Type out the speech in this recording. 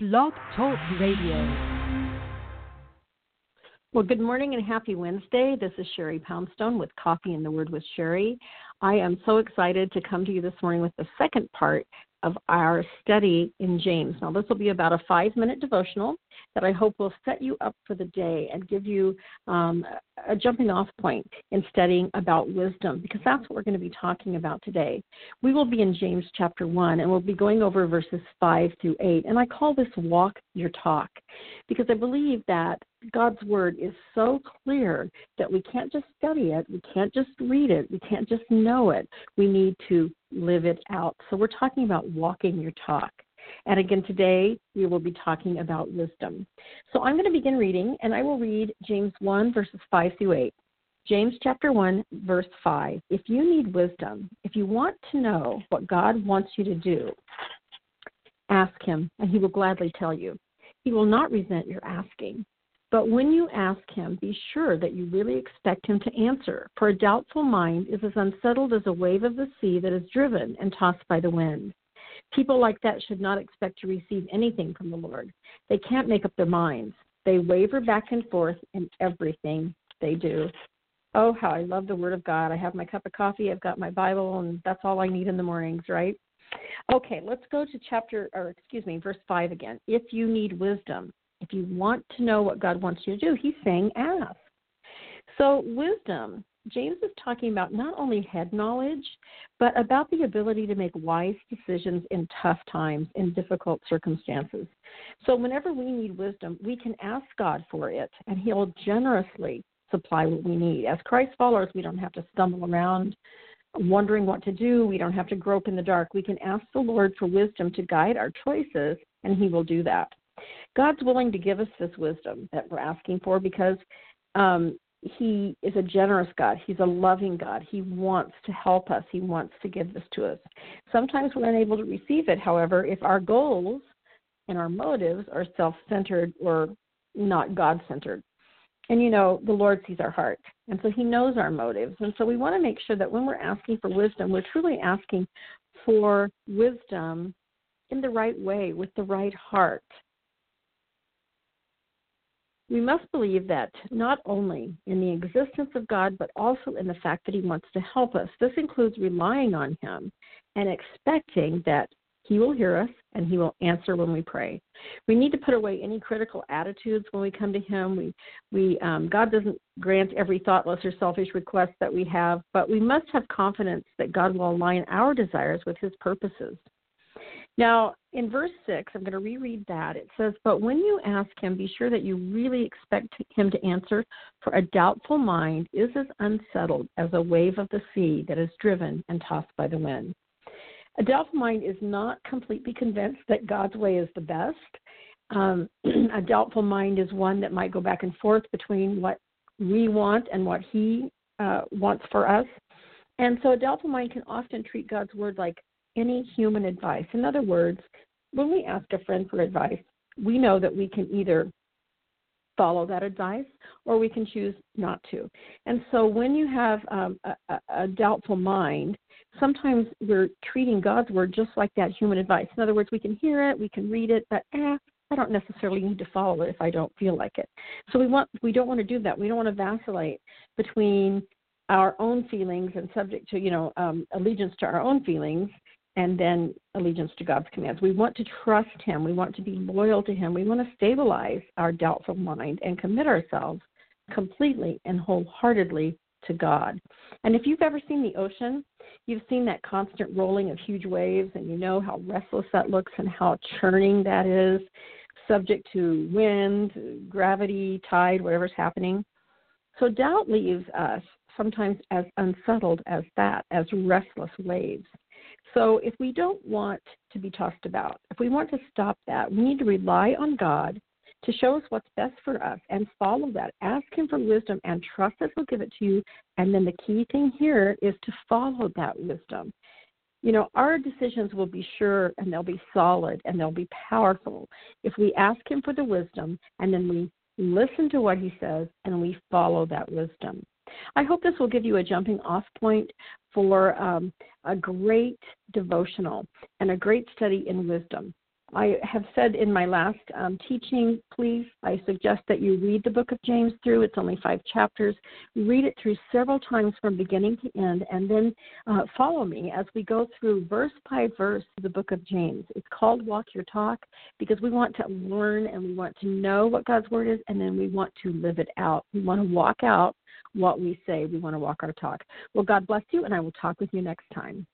Blog Talk Radio. Well, good morning and happy Wednesday. This is Sherry Poundstone with Coffee and the Word with Sherry. I am so excited to come to you this morning with the second part of our study in James. Now, this will be about a five minute devotional that I hope will set you up for the day and give you um, a jumping off point in studying about wisdom, because that's what we're going to be talking about today. We will be in James chapter 1, and we'll be going over verses 5 through 8. And I call this Walk Your Talk, because I believe that God's Word is so clear that we can't just study it, we can't just read it, we can't just know it. We need to live it out. So we're talking about walking your talk. And again, today we will be talking about wisdom. So I'm going to begin reading, and I will read James 1, verses 5 through 8. James chapter 1, verse 5. If you need wisdom, if you want to know what God wants you to do, ask Him, and He will gladly tell you. He will not resent your asking. But when you ask him, be sure that you really expect him to answer, for a doubtful mind is as unsettled as a wave of the sea that is driven and tossed by the wind. People like that should not expect to receive anything from the Lord. They can't make up their minds. They waver back and forth in everything they do. Oh, how I love the Word of God. I have my cup of coffee, I've got my Bible, and that's all I need in the mornings, right? Okay, let's go to chapter, or excuse me, verse 5 again. If you need wisdom, if you want to know what God wants you to do, He's saying ask. So, wisdom James is talking about not only head knowledge, but about the ability to make wise decisions in tough times, in difficult circumstances. So, whenever we need wisdom, we can ask God for it, and He'll generously supply what we need. As Christ followers, we don't have to stumble around wondering what to do. We don't have to grope in the dark. We can ask the Lord for wisdom to guide our choices, and He will do that. God's willing to give us this wisdom that we're asking for because um, he is a generous God. He's a loving God. He wants to help us. He wants to give this to us. Sometimes we're unable to receive it, however, if our goals and our motives are self centered or not God centered. And you know, the Lord sees our heart. And so He knows our motives. And so we want to make sure that when we're asking for wisdom, we're truly asking for wisdom in the right way, with the right heart. We must believe that not only in the existence of God, but also in the fact that He wants to help us. This includes relying on Him and expecting that He will hear us and He will answer when we pray. We need to put away any critical attitudes when we come to Him. We, we, um, God doesn't grant every thoughtless or selfish request that we have, but we must have confidence that God will align our desires with His purposes. Now, in verse 6, I'm going to reread that. It says, But when you ask him, be sure that you really expect him to answer, for a doubtful mind is as unsettled as a wave of the sea that is driven and tossed by the wind. A doubtful mind is not completely convinced that God's way is the best. Um, a doubtful mind is one that might go back and forth between what we want and what he uh, wants for us. And so a doubtful mind can often treat God's word like any human advice. In other words, when we ask a friend for advice, we know that we can either follow that advice or we can choose not to. And so when you have um, a, a, doubtful mind, sometimes we're treating God's word just like that human advice. In other words, we can hear it, we can read it, but eh, I don't necessarily need to follow it if I don't feel like it. So we want we don't want to do that. We don't want to vacillate between our own feelings and subject to you know um, allegiance to our own feelings and then allegiance to God's commands. We want to trust Him. We want to be loyal to Him. We want to stabilize our doubtful mind and commit ourselves completely and wholeheartedly to God. And if you've ever seen the ocean, you've seen that constant rolling of huge waves, and you know how restless that looks and how churning that is, subject to wind, gravity, tide, whatever's happening. So doubt leaves us sometimes as unsettled as that, as restless waves. So if we don't want to be tossed about, if we want to stop that, we need to rely on God to show us what's best for us and follow that. Ask Him for wisdom and trust that He'll give it to you. And then the key thing here is to follow that wisdom. You know, our decisions will be sure and they'll be solid and they'll be powerful if we ask Him for the wisdom and then we listen to what He says and we follow that wisdom. I hope this will give you a jumping off point for um, a great devotional and a great study in wisdom. I have said in my last um, teaching, please, I suggest that you read the book of James through. It's only five chapters. Read it through several times from beginning to end, and then uh, follow me as we go through verse by verse the book of James. It's called Walk Your Talk because we want to learn and we want to know what God's Word is, and then we want to live it out. We want to walk out what we say. We want to walk our talk. Well, God bless you, and I will talk with you next time.